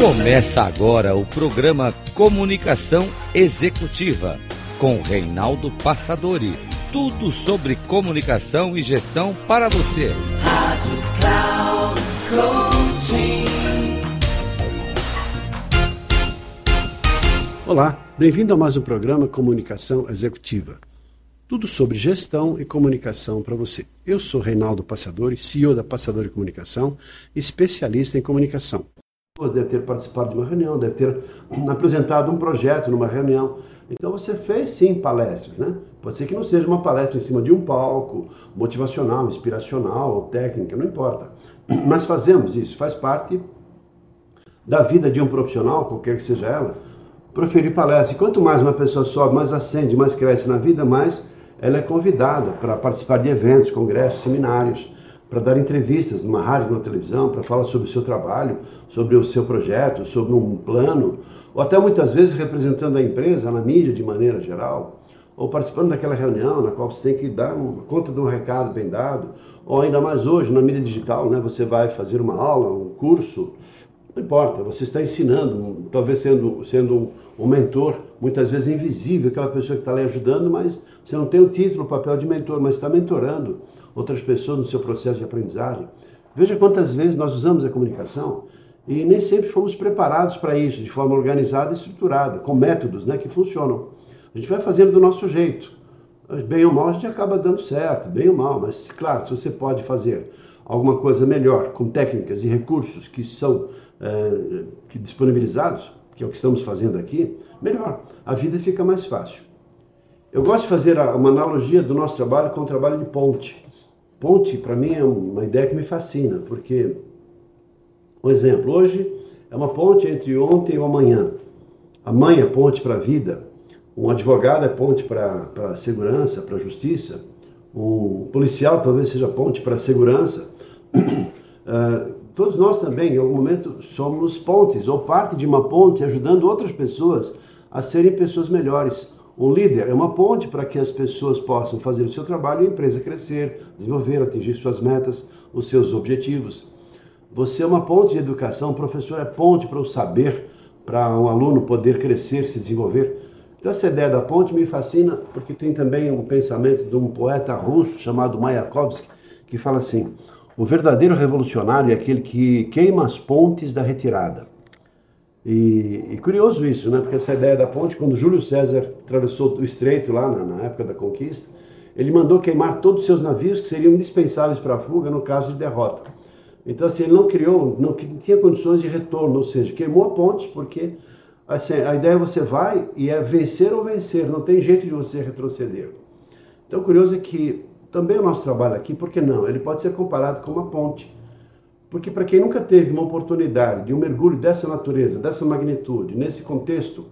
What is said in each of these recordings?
Começa agora o programa Comunicação Executiva com Reinaldo Passadori. Tudo sobre comunicação e gestão para você. Rádio Cloud Coaching. Olá, bem-vindo a mais um programa Comunicação Executiva. Tudo sobre gestão e comunicação para você. Eu sou Reinaldo Passadori, CEO da Passadori Comunicação, especialista em comunicação. Deve ter participado de uma reunião, deve ter apresentado um projeto numa reunião. Então você fez sim palestras, né? Pode ser que não seja uma palestra em cima de um palco, motivacional, inspiracional técnica, não importa. Mas fazemos isso, faz parte da vida de um profissional, qualquer que seja ela, proferir palestras. E quanto mais uma pessoa sobe, mais acende, mais cresce na vida, mais ela é convidada para participar de eventos, congressos, seminários, para dar entrevistas numa rádio, numa televisão, para falar sobre o seu trabalho, sobre o seu projeto, sobre um plano, ou até muitas vezes representando a empresa na mídia de maneira geral, ou participando daquela reunião na qual você tem que dar uma conta de um recado bem dado, ou ainda mais hoje na mídia digital, né, você vai fazer uma aula, um curso, não importa, você está ensinando, talvez sendo, sendo um, mentor, muitas vezes invisível, aquela pessoa que está lhe ajudando, mas você não tem o título, o papel de mentor, mas está mentorando outras pessoas no seu processo de aprendizagem. Veja quantas vezes nós usamos a comunicação e nem sempre fomos preparados para isso, de forma organizada e estruturada, com métodos né, que funcionam. A gente vai fazendo do nosso jeito. Bem ou mal, a gente acaba dando certo, bem ou mal, mas claro, se você pode fazer alguma coisa melhor, com técnicas e recursos que são é, que disponibilizados, que é o que estamos fazendo aqui, melhor. A vida fica mais fácil. Eu gosto de fazer uma analogia do nosso trabalho com o trabalho de ponte. Ponte, para mim, é uma ideia que me fascina, porque, um exemplo, hoje é uma ponte entre ontem e amanhã. A mãe é ponte para a vida, um advogado é ponte para a segurança, para a justiça, um policial talvez seja ponte para a segurança. Uh, Todos nós também, em algum momento, somos pontes ou parte de uma ponte, ajudando outras pessoas a serem pessoas melhores. Um líder é uma ponte para que as pessoas possam fazer o seu trabalho e a empresa crescer, desenvolver, atingir suas metas, os seus objetivos. Você é uma ponte de educação, o professor é ponte para o saber, para um aluno poder crescer, se desenvolver. Então, essa ideia da ponte me fascina porque tem também um pensamento de um poeta russo chamado Mayakovsky, que fala assim: o verdadeiro revolucionário é aquele que queima as pontes da retirada. E, e, curioso isso, né? Porque essa ideia da ponte, quando Júlio César atravessou o estreito lá na, na, época da conquista, ele mandou queimar todos os seus navios que seriam indispensáveis para a fuga no caso de derrota. Então, assim, ele não criou, não tinha condições de retorno, ou seja, queimou a ponte porque assim, a ideia é você vai e é vencer ou vencer, não tem jeito de você retroceder. Então, curioso é que também o nosso trabalho aqui, por que não? Ele pode ser comparado com uma ponte. Porque para quem nunca teve uma oportunidade de um mergulho dessa natureza, dessa magnitude, nesse contexto,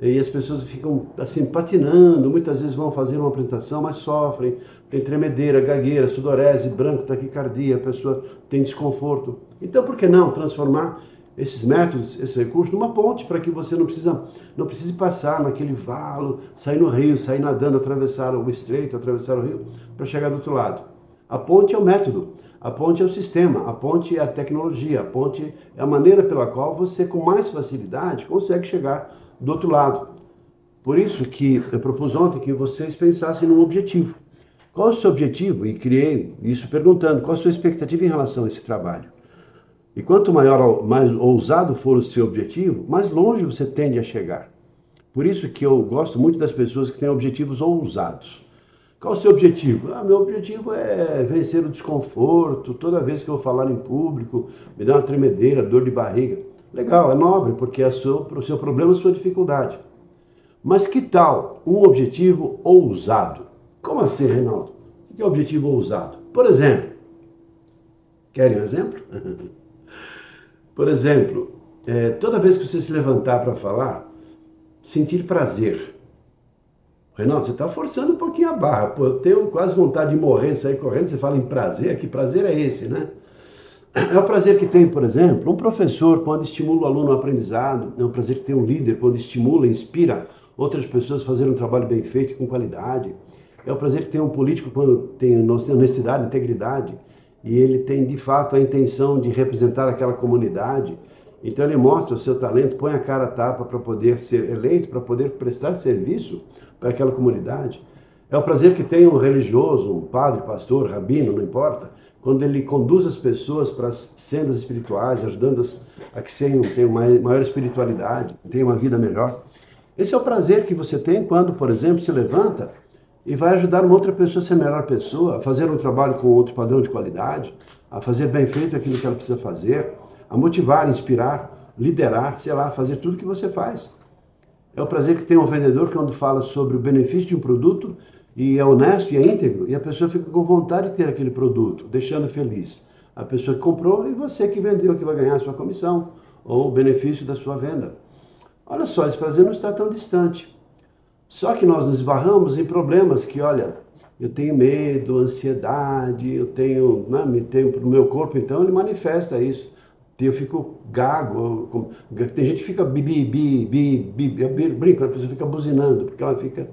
e as pessoas ficam assim patinando, muitas vezes vão fazer uma apresentação, mas sofrem, tem tremedeira, gagueira, sudorese, branco, taquicardia, a pessoa tem desconforto. Então, por que não transformar esses métodos, esses recursos, numa ponte para que você não precisa, não precise passar naquele valo, sair no rio, sair nadando, atravessar o estreito, atravessar o rio para chegar do outro lado. A ponte é o método, a ponte é o sistema, a ponte é a tecnologia, a ponte é a maneira pela qual você com mais facilidade consegue chegar do outro lado. Por isso que eu propus ontem que vocês pensassem num objetivo. Qual é o seu objetivo? E criei isso perguntando qual a sua expectativa em relação a esse trabalho. E quanto maior, mais ousado for o seu objetivo, mais longe você tende a chegar. Por isso que eu gosto muito das pessoas que têm objetivos ousados. Qual o seu objetivo? Ah, meu objetivo é vencer o desconforto. Toda vez que eu falar em público, me dá uma tremedeira, dor de barriga. Legal, é nobre, porque é seu, o seu problema a sua dificuldade. Mas que tal um objetivo ousado? Como assim, Reinaldo? O que é objetivo ousado? Por exemplo, querem um exemplo? Por exemplo, é, toda vez que você se levantar para falar, sentir prazer. Renato, você está forçando um pouquinho a barra. Pô, eu tenho quase vontade de morrer, sair correndo. Você fala em prazer, que prazer é esse, né? É o prazer que tem, por exemplo, um professor quando estimula o aluno no aprendizado. É um prazer que tem um líder quando estimula, inspira outras pessoas a fazerem um trabalho bem feito e com qualidade. É o prazer que tem um político quando tem honestidade, integridade e ele tem de fato a intenção de representar aquela comunidade Então ele mostra o seu talento, põe a cara a tapa para poder ser eleito, para poder prestar serviço para aquela comunidade. É o prazer que tem um religioso, um padre, pastor, rabino, não importa, quando ele conduz as pessoas para as sendas espirituais, ajudando-as a que tenham, tenham maior espiritualidade, tenham uma vida melhor. Esse é o prazer que você tem quando, por exemplo, se levanta e vai ajudar uma outra pessoa a ser melhor pessoa, a fazer um trabalho com outro padrão de qualidade, a fazer bem feito aquilo que ela precisa fazer, a motivar, inspirar, liderar, sei lá, fazer tudo que você faz. É o prazer que tem um vendedor quando fala sobre o benefício de um produto e é honesto e é íntegro, e a pessoa fica com vontade de ter aquele produto, deixando feliz. A pessoa que comprou e você que vendeu, que vai ganhar a sua comissão ou o benefício da sua venda. Olha só, esse prazer não está tão distante. Só que nós nos esbarramos em problemas que, olha, eu tenho medo, ansiedade, eu tenho, né, me tenho o meu corpo, então ele manifesta isso. Eu fico gago, tem gente que fica bi, bi, bi, bi, bi, brinca, a pessoa fica buzinando, porque ela fica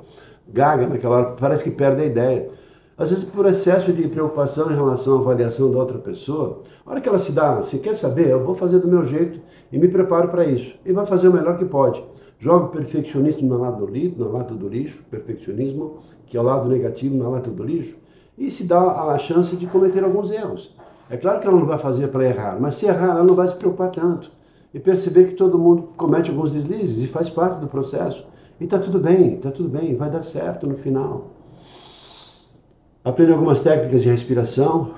gaga naquela hora, parece que perde a ideia. Às vezes por excesso de preocupação em relação à avaliação da outra pessoa, a hora que ela se dá, se quer saber, eu vou fazer do meu jeito e me preparo para isso. E vai fazer o melhor que pode. Joga o perfeccionismo na lata, do, na lata do lixo, perfeccionismo, que é o lado negativo na lata do lixo, e se dá a chance de cometer alguns erros. É claro que ela não vai fazer para errar, mas se errar, ela não vai se preocupar tanto. E perceber que todo mundo comete alguns deslizes e faz parte do processo. E está tudo bem, está tudo bem, vai dar certo no final. Aprende algumas técnicas de respiração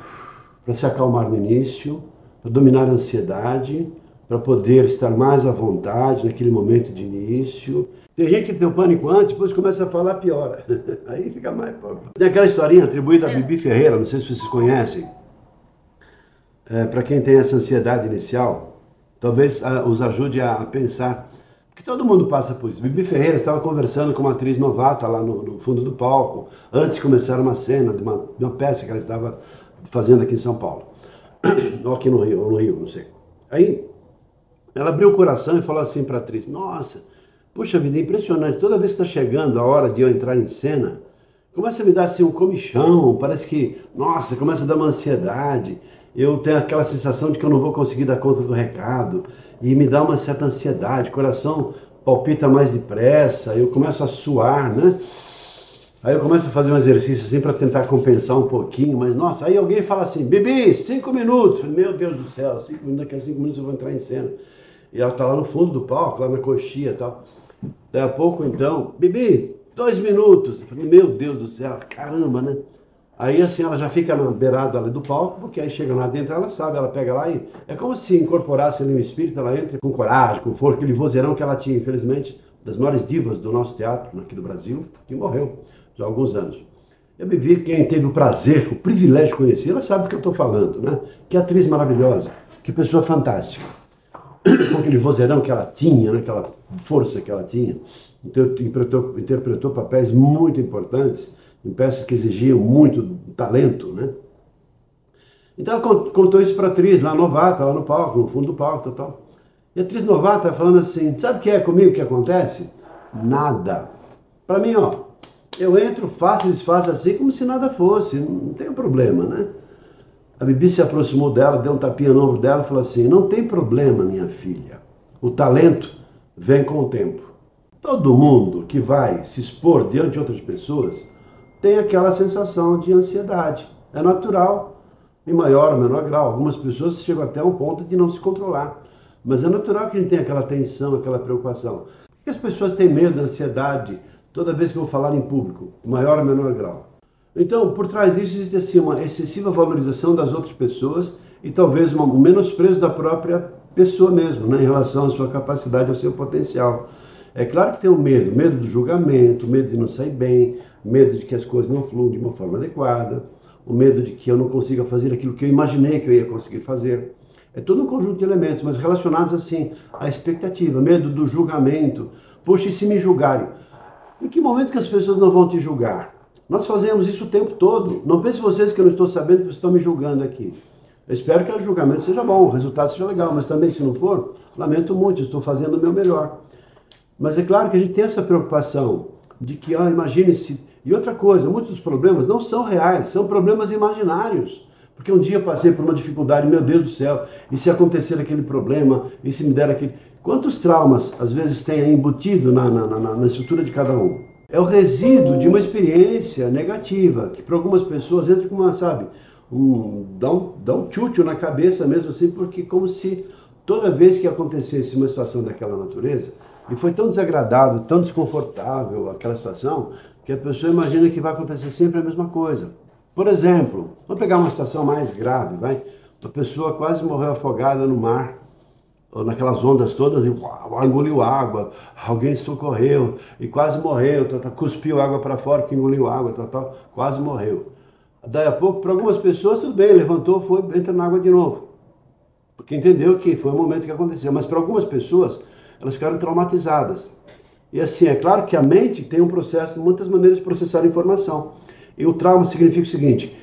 para se acalmar no início, para dominar a ansiedade, para poder estar mais à vontade naquele momento de início. Tem gente que tem o pânico antes, depois começa a falar, piora. Aí fica mais. Tem aquela historinha atribuída a é. Bibi Ferreira, não sei se vocês conhecem. É, para quem tem essa ansiedade inicial, talvez a, ah, os ajude a, a pensar. Porque todo mundo passa por isso. Bibi Ferreira estava conversando com uma atriz novata lá no, no fundo do palco, antes de começar uma cena de uma, de uma peça que ela estava fazendo aqui em São Paulo. ou aqui no Rio, ou no Rio, não sei. Aí ela abriu o coração e falou assim para a atriz: Nossa, puxa vida, é impressionante. Toda vez que está chegando a hora de eu entrar em cena, começa a me dar assim um comichão. Parece que, nossa, começa a dar uma ansiedade. Eu tenho aquela sensação de que eu não vou conseguir dar conta do recado. E me dá uma certa ansiedade. O coração palpita mais depressa. Eu começo a suar, né? Aí eu começo a fazer um exercício assim para tentar compensar um pouquinho, mas nossa, aí alguém fala assim, Bibi, cinco minutos. Meu Deus do céu, cinco minutos, daqui a cinco minutos eu vou entrar em cena. E ela está lá no fundo do palco, lá na coxinha e tal. Daí a pouco então, Bibi, dois minutos. Eu falei, meu Deus do céu, caramba, né? Aí assim ela já fica na beirada ali do palco, porque aí chega lá dentro, ela sabe, ela pega lá e é como se incorporasse ali um espírito, ela entra com coragem, com força, aquele vozeirão que ela tinha, infelizmente, das maiores divas do nosso teatro aqui do Brasil, que morreu já há alguns anos. Eu me vi, quem teve o prazer, o privilégio de conhecer, ela sabe do que eu estou falando, né? Que atriz maravilhosa, que pessoa fantástica aquele vozeirão que ela tinha, né, aquela força que ela tinha. Então, interpretou, interpretou papéis muito importantes em peças que exigiam muito talento, né? Então ela contou isso para a atriz lá novata, lá no palco, no fundo do palco, tal, tal. E a atriz novata falando assim, sabe o que é comigo que acontece? Nada. Para mim, ó, eu entro, faço e desfaço assim como se nada fosse, não tem problema, né? A Bibi se aproximou dela, deu um tapinha no ombro dela e falou assim: Não tem problema, minha filha. O talento vem com o tempo. Todo mundo que vai se expor diante de outras pessoas tem aquela sensação de ansiedade. É natural, em maior ou menor grau. Algumas pessoas chegam até um ponto de não se controlar. Mas é natural que a gente tenha aquela tensão, aquela preocupação. Por que as pessoas têm medo da ansiedade toda vez que vão falar em público, em maior ou menor grau? Então, por trás disso existe assim, uma excessiva valorização das outras pessoas e talvez um menosprezo da própria pessoa mesmo, né, em relação à sua capacidade, ao seu potencial. É claro que tem o um medo, medo do julgamento, medo de não sair bem, medo de que as coisas não fluam de uma forma adequada, o medo de que eu não consiga fazer aquilo que eu imaginei que eu ia conseguir fazer. É todo um conjunto de elementos, mas relacionados assim à expectativa, medo do julgamento. Poxa, e se me julgarem? Em que momento que as pessoas não vão te julgar? Nós fazemos isso o tempo todo. Não pense vocês que eu não estou sabendo que estão me julgando aqui. Eu espero que o julgamento seja bom, o resultado seja legal, mas também se não for, lamento muito, estou fazendo o meu melhor. Mas é claro que a gente tem essa preocupação de que, ah, imagine se. E outra coisa, muitos dos problemas não são reais, são problemas imaginários. Porque um dia passei por uma dificuldade, meu Deus do céu, e se acontecer aquele problema, e se me der aquele. Quantos traumas às vezes tem embutido na, na, na, na estrutura de cada um? É o resíduo de uma experiência negativa, que para algumas pessoas entra como uma, sabe, um, dá, um, dá um tchutchu na cabeça mesmo assim, porque como se toda vez que acontecesse uma situação daquela natureza, e foi tão desagradável, tão desconfortável aquela situação, que a pessoa imagina que vai acontecer sempre a mesma coisa. Por exemplo, vamos pegar uma situação mais grave, vai? Uma pessoa quase morreu afogada no mar, naquelas ondas todas, e uau, engoliu água, alguém socorreu e quase morreu, tá, tá, cuspiu água para fora, que engoliu água, tá, tá, quase morreu. Daí a pouco, para algumas pessoas, tudo bem, levantou, foi, entra na água de novo. Porque entendeu que foi o momento que aconteceu. Mas para algumas pessoas, elas ficaram traumatizadas. E assim, é claro que a mente tem um processo, muitas maneiras de processar informação. E o trauma significa o seguinte: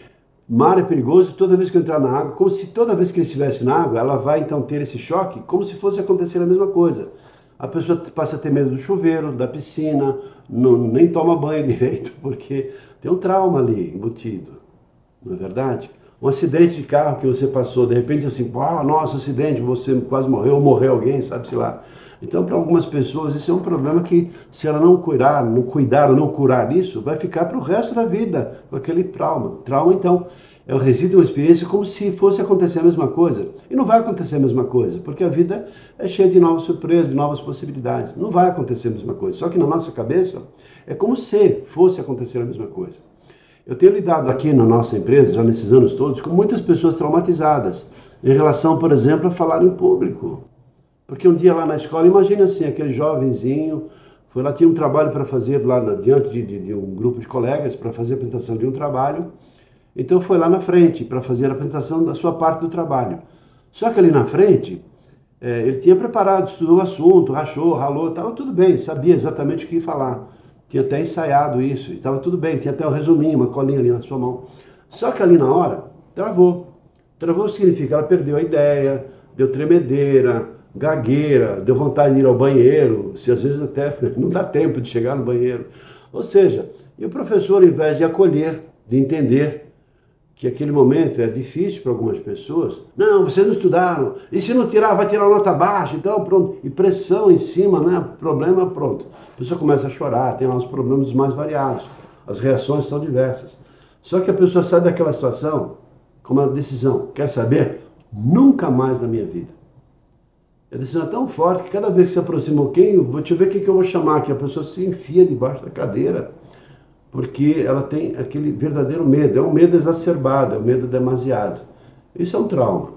mar é perigoso, toda vez que eu entrar na água, como se toda vez que ele estivesse na água, ela vai então ter esse choque, como se fosse acontecer a mesma coisa. A pessoa passa a ter medo do chuveiro, da piscina, não, nem toma banho direito, porque tem um trauma ali embutido, não é verdade? Um acidente de carro que você passou, de repente assim, ah, nossa, acidente, você quase morreu, ou morreu alguém, sabe-se lá. Então, para algumas pessoas, esse é um problema que, se ela não cuidar, não cuidar ou não curar isso, vai ficar para o resto da vida com aquele trauma. Trauma, então, é o resíduo de uma experiência como se fosse acontecer a mesma coisa. E não vai acontecer a mesma coisa, porque a vida é cheia de novas surpresas, de novas possibilidades. Não vai acontecer a mesma coisa. Só que na nossa cabeça, é como se fosse acontecer a mesma coisa. Eu tenho lidado aqui na nossa empresa, já nesses anos todos, com muitas pessoas traumatizadas em relação, por exemplo, a falar em público. Porque um dia lá na escola, imagine assim, aquele jovenzinho foi lá, tinha um trabalho para fazer lá diante de, de, de, um grupo de colegas para fazer a apresentação de um trabalho. Então foi lá na frente para fazer a apresentação da sua parte do trabalho. Só que ali na frente, é, ele tinha preparado, estudou o assunto, rachou, ralou, estava tudo bem, sabia exatamente o que falar. Tinha até ensaiado isso, estava tudo bem, tinha até um resuminho, uma colinha ali na sua mão. Só que ali na hora, travou. Travou significa ela perdeu a ideia, deu tremedeira, gagueira, deu vontade de ir ao banheiro, se às vezes até não dá tempo de chegar no banheiro. Ou seja, e o professor, ao invés de acolher, de entender que aquele momento é difícil para algumas pessoas, não, vocês não estudaram, e se não tirar, vai tirar nota baixa, então pronto, e pressão em cima, né? Problema pronto. A pessoa começa a chorar, tem lá os problemas mais variados, as reações são diversas. Só que a pessoa sai daquela situação com uma decisão, quer saber? Nunca mais na minha vida. A decisão é tão forte que cada vez que se aproxima alguém, vou te ver o que, que eu vou chamar aqui. A pessoa se enfia debaixo da cadeira, porque ela tem aquele verdadeiro medo. É um medo exacerbado, é um medo demasiado. Isso é um trauma.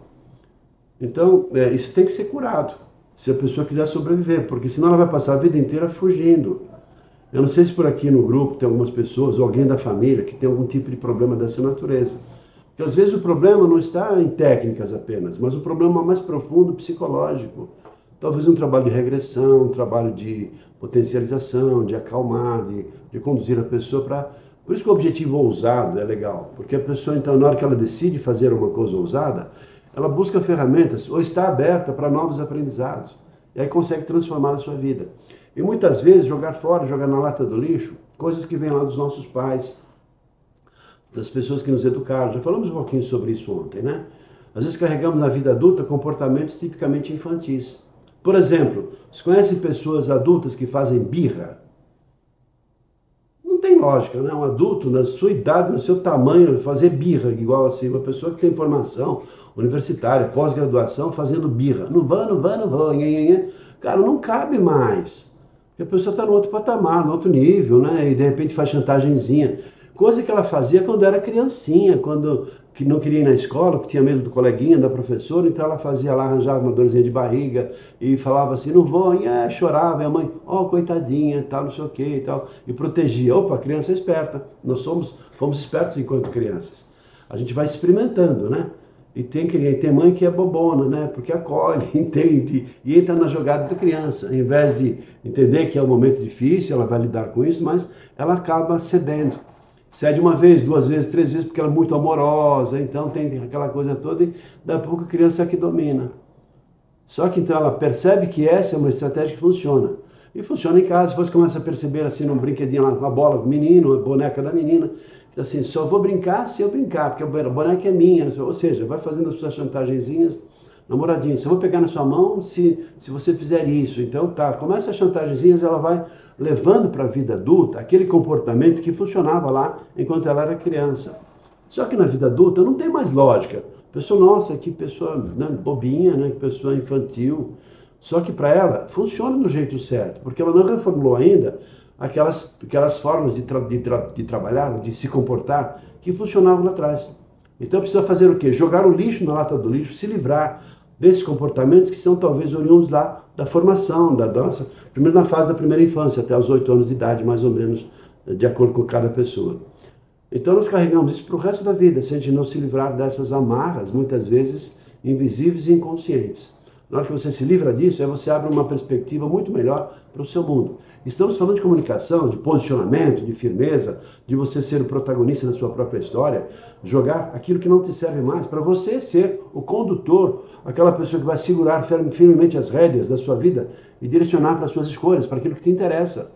Então, é, isso tem que ser curado, se a pessoa quiser sobreviver, porque senão ela vai passar a vida inteira fugindo. Eu não sei se por aqui no grupo tem algumas pessoas, ou alguém da família, que tem algum tipo de problema dessa natureza. Porque às vezes o problema não está em técnicas apenas, mas o problema mais profundo, psicológico. Talvez um trabalho de regressão, um trabalho de potencialização, de acalmar, de, de conduzir a pessoa para. Por isso que o objetivo ousado é legal, porque a pessoa, então, na hora que ela decide fazer uma coisa ousada, ela busca ferramentas ou está aberta para novos aprendizados. E aí consegue transformar a sua vida. E muitas vezes jogar fora, jogar na lata do lixo, coisas que vêm lá dos nossos pais, das pessoas que nos educaram. Já falamos um pouquinho sobre isso ontem, né? Às vezes carregamos na vida adulta comportamentos tipicamente infantis. Por exemplo, você conhece pessoas adultas que fazem birra? Não tem lógica, né? Um adulto, na sua idade, no seu tamanho, fazer birra, igual assim, uma pessoa que tem formação universitária, pós-graduação, fazendo birra. Não vá, não vá, não vá, Cara, não cabe mais. Porque a pessoa está no outro patamar, no outro nível, né? E de repente faz chantagemzinha. Coisa que ela fazia quando era criancinha, quando que não queria ir na escola, porque tinha medo do coleguinha, da professora, então ela fazia lá, arranjava uma dorzinha de barriga e falava assim, não vou, e é, chorava, e a mãe, ó, oh, coitadinha, tal, não sei o que e tal, e protegia. Opa, criança esperta, nós somos, fomos espertos enquanto crianças. A gente vai experimentando, né? E tem, tem mãe que é bobona, né? Porque acolhe, entende e entra na jogada da criança. Em vez de entender que é um momento difícil, ela vai lidar com isso, mas ela acaba cedendo. Cede uma vez, duas vezes, três vezes, porque ela é muito amorosa, então tem aquela coisa toda, e daqui a pouco a criança é que domina. Só que então ela percebe que essa é uma estratégia que funciona. E funciona em casa, depois começa a perceber assim num brinquedinho lá com a bola, o menino, a boneca da menina, assim, só vou brincar se eu brincar, porque a boneca é minha. Ou seja, vai fazendo as suas chantagenzinhas, namoradinha, só vou pegar na sua mão se, se você fizer isso. Então tá, começa as chantagenzinhas, ela vai levando para a vida adulta aquele comportamento que funcionava lá enquanto ela era criança. Só que na vida adulta não tem mais lógica. Pessoa, nossa, que pessoa né, bobinha, né, que pessoa infantil. Só que para ela funciona do jeito certo, porque ela não reformulou ainda aquelas, aquelas formas de, tra de, tra de trabalhar, de se comportar, que funcionavam lá atrás. Então precisa fazer o quê? Jogar o lixo na lata do lixo, se livrar desses comportamentos que são talvez oriundos lá da formação, da dança, primeiro na fase da primeira infância, até os oito anos de idade, mais ou menos, de acordo com cada pessoa. Então nós carregamos isso para o resto da vida, se a gente não se livrar dessas amarras, muitas vezes invisíveis e inconscientes. Na hora que você se livra disso, aí você abre uma perspectiva muito melhor para o seu mundo. Estamos falando de comunicação, de posicionamento, de firmeza, de você ser o protagonista da sua própria história, jogar aquilo que não te serve mais, para você ser o condutor, aquela pessoa que vai segurar firmemente as rédeas da sua vida e direcionar para as suas escolhas, para aquilo que te interessa.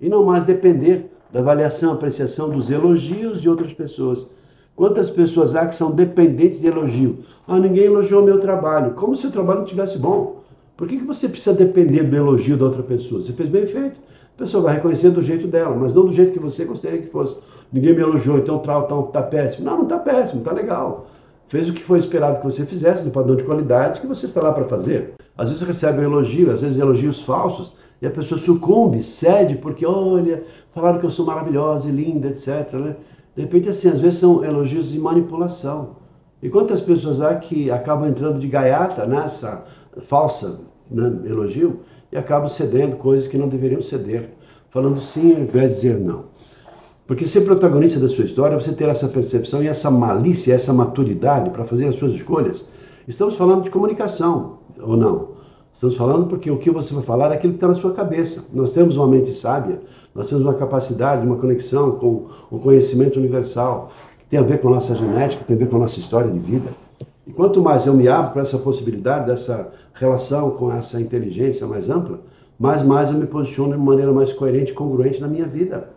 E não mais depender da avaliação, apreciação dos elogios de outras pessoas. Quantas pessoas há que são dependentes de elogio? Ah, ninguém elogiou meu trabalho. Como se o trabalho não tivesse bom? Por que, que você precisa depender do elogio da outra pessoa? Você fez bem feito. A pessoa vai reconhecer do jeito dela, mas não do jeito que você gostaria que fosse. Ninguém me elogiou, então o trabalho está péssimo. Não, não está péssimo, está legal. Fez o que foi esperado que você fizesse, no padrão de qualidade que você está lá para fazer. Às vezes recebe um elogio, às vezes elogios falsos, e a pessoa sucumbe, cede, porque olha, falaram que eu sou maravilhosa e linda, etc. Né? De repente, assim, às vezes são elogios de manipulação. E quantas pessoas há que acabam entrando de gaiata nessa falsa né, elogio e acabam cedendo coisas que não deveriam ceder, falando sim ao invés de dizer não. Porque ser protagonista da sua história você ter essa percepção e essa malícia, essa maturidade para fazer as suas escolhas. Estamos falando de comunicação, ou não? Estamos falando porque o que você vai falar é aquilo que está na sua cabeça. Nós temos uma mente sábia, nós temos uma capacidade, uma conexão com o conhecimento universal, que tem a ver com a nossa genética, tem a ver com a nossa história de vida. E quanto mais eu me abro para essa possibilidade, dessa relação com essa inteligência mais ampla, mais mais eu me posiciono de maneira mais coerente e congruente na minha vida.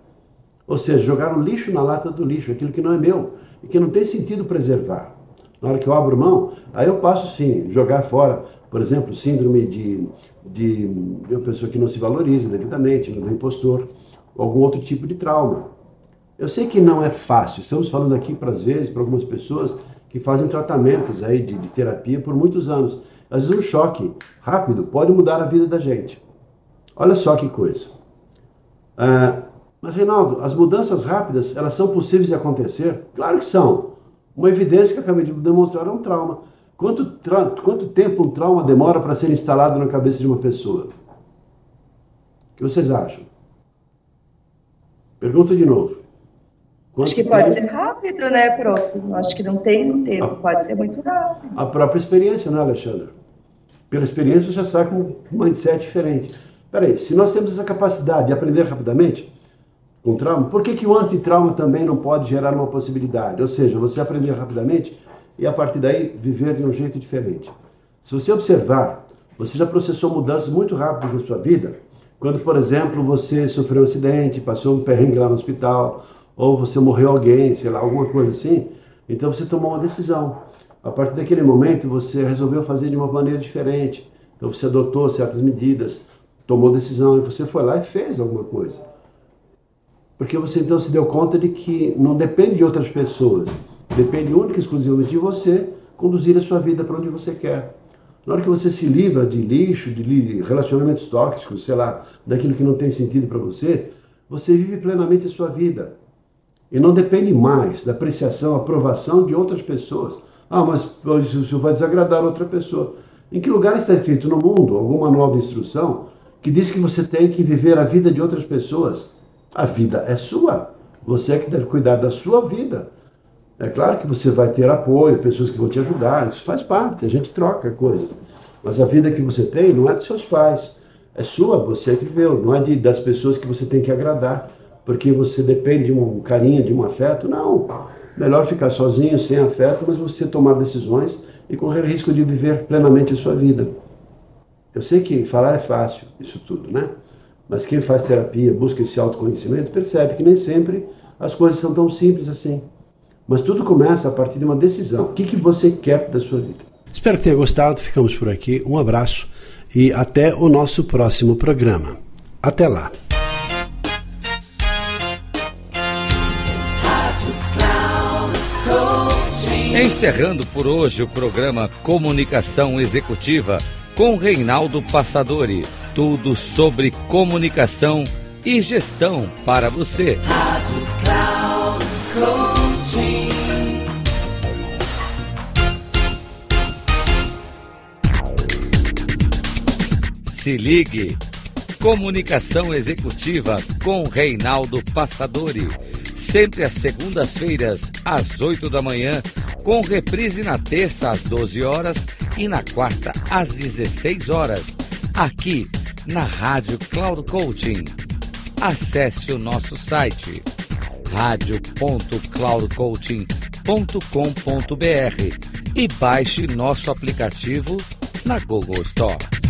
Ou seja, jogar o lixo na lata do lixo, aquilo que não é meu e que não tem sentido preservar. Na hora que eu abro mão, aí eu passo sim, jogar fora por exemplo, síndrome de, de, de uma pessoa que não se valoriza devidamente, do impostor, ou algum outro tipo de trauma. Eu sei que não é fácil, estamos falando aqui para às vezes para algumas pessoas que fazem tratamentos aí de, de, terapia por muitos anos. Às vezes um choque rápido pode mudar a vida da gente. Olha só que coisa. Ah, mas Reinaldo, as mudanças rápidas elas são possíveis de acontecer? Claro que são. Uma evidência que eu acabei de demonstrar é um trauma. Quanto, quanto tempo um trauma demora para ser instalado na cabeça de uma pessoa? O que vocês acham? Pergunta de novo. Quanto acho que pode tempo... ser rápido, né, prof? Acho que não tem um tempo, a... pode ser muito rápido. A própria experiência, né, Alexandre? Pela experiência você já sai com um mindset diferente. Peraí, se nós temos essa capacidade de aprender rapidamente com trauma, por que, que o antitrauma também não pode gerar uma possibilidade? Ou seja, você aprender rapidamente e a partir daí viver de um jeito diferente. Se você observar, você já processou mudanças muito rápidas na sua vida, quando, por exemplo, você sofreu um acidente, passou um perrengue lá no hospital, ou você morreu alguém, sei lá, alguma coisa assim, então você tomou uma decisão. A partir daquele momento, você resolveu fazer de uma maneira diferente. Então você adotou certas medidas, tomou decisão e você foi lá e fez alguma coisa. Porque você então se deu conta de que não depende de outras pessoas, Depende única e exclusivamente de você conduzir a sua vida para onde você quer. Na hora que você se livra de lixo, de relacionamentos tóxicos, sei lá, daquilo que não tem sentido para você, você vive plenamente a sua vida. E não depende mais da apreciação, aprovação de outras pessoas. Ah, mas isso vai desagradar outra pessoa. Em que lugar está escrito no mundo, algum manual de instrução, que diz que você tem que viver a vida de outras pessoas? A vida é sua. Você é que deve cuidar da sua vida. É claro que você vai ter apoio, pessoas que vão te ajudar, isso faz parte, a gente troca coisas. Mas a vida que você tem não é dos seus pais, é sua, você é que viveu, não é de, das pessoas que você tem que agradar, porque você depende de um carinho, de um afeto. Não, melhor ficar sozinho, sem afeto, mas você tomar decisões e correr risco de viver plenamente a sua vida. Eu sei que falar é fácil, isso tudo, né? Mas quem faz terapia, busca esse autoconhecimento, percebe que nem sempre as coisas são tão simples assim. Mas tudo começa a partir de uma decisão. O que, que você quer da sua vida? Espero que tenha gostado. Ficamos por aqui. Um abraço e até o nosso próximo programa. Até lá. Encerrando por hoje o programa Comunicação Executiva com Reinaldo Passadori. Tudo sobre comunicação e gestão para você. Rádio Se ligue. Comunicação Executiva com Reinaldo Passadori. Sempre às segundas-feiras, às 8 da manhã, com reprise na terça às 12 horas e na quarta às 16 horas, aqui na Rádio Cloud Coaching. Acesse o nosso site radio.cloudcoaching.com.br e baixe nosso aplicativo na Google Store.